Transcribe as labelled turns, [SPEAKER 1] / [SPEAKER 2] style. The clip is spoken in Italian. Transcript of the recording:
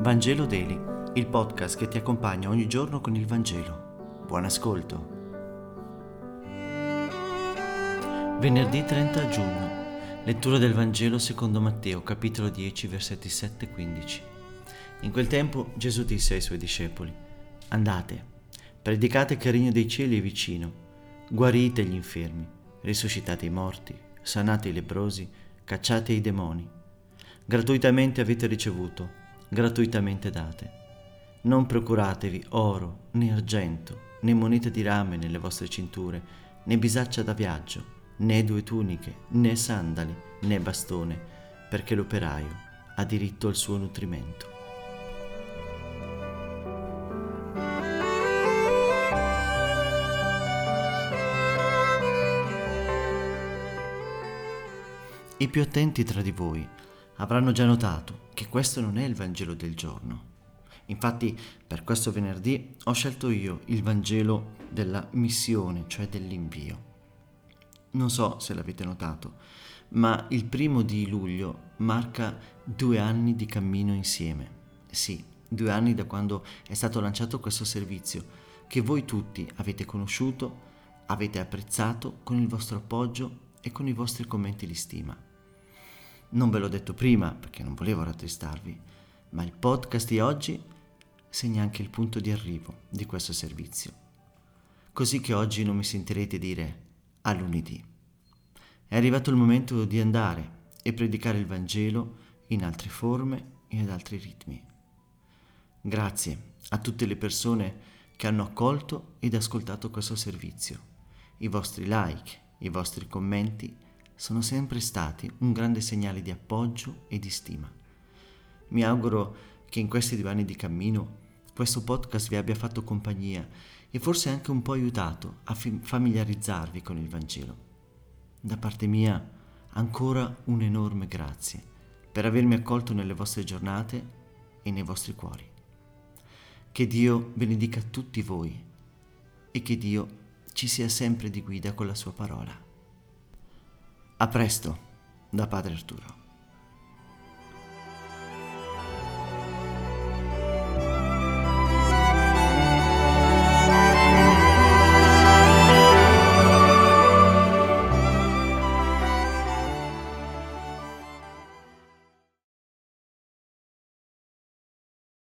[SPEAKER 1] Vangelo Daily, il podcast che ti accompagna ogni giorno con il Vangelo. Buon ascolto. Venerdì 30 giugno. Lettura del Vangelo secondo Matteo, capitolo 10, versetti 7 e 15. In quel tempo Gesù disse ai suoi discepoli: Andate, predicate che il regno dei cieli è vicino, guarite gli infermi, risuscitate i morti, sanate i leprosi, cacciate i demoni. Gratuitamente avete ricevuto gratuitamente date. Non procuratevi oro, né argento, né monete di rame nelle vostre cinture, né bisaccia da viaggio, né due tuniche, né sandali, né bastone, perché l'operaio ha diritto al suo nutrimento. I più attenti tra di voi avranno già notato che questo non è il Vangelo del giorno. Infatti per questo venerdì ho scelto io il Vangelo della missione, cioè dell'invio. Non so se l'avete notato, ma il primo di luglio marca due anni di cammino insieme. Sì, due anni da quando è stato lanciato questo servizio, che voi tutti avete conosciuto, avete apprezzato con il vostro appoggio e con i vostri commenti di stima. Non ve l'ho detto prima perché non volevo rattristarvi, ma il podcast di oggi segna anche il punto di arrivo di questo servizio. Così che oggi non mi sentirete dire a lunedì. È arrivato il momento di andare e predicare il Vangelo in altre forme e ad altri ritmi. Grazie a tutte le persone che hanno accolto ed ascoltato questo servizio. I vostri like, i vostri commenti sono sempre stati un grande segnale di appoggio e di stima. Mi auguro che in questi due anni di cammino questo podcast vi abbia fatto compagnia e forse anche un po' aiutato a familiarizzarvi con il Vangelo. Da parte mia ancora un enorme grazie per avermi accolto nelle vostre giornate e nei vostri cuori. Che Dio benedica tutti voi e che Dio ci sia sempre di guida con la sua parola. A presto, da Padre Arturo.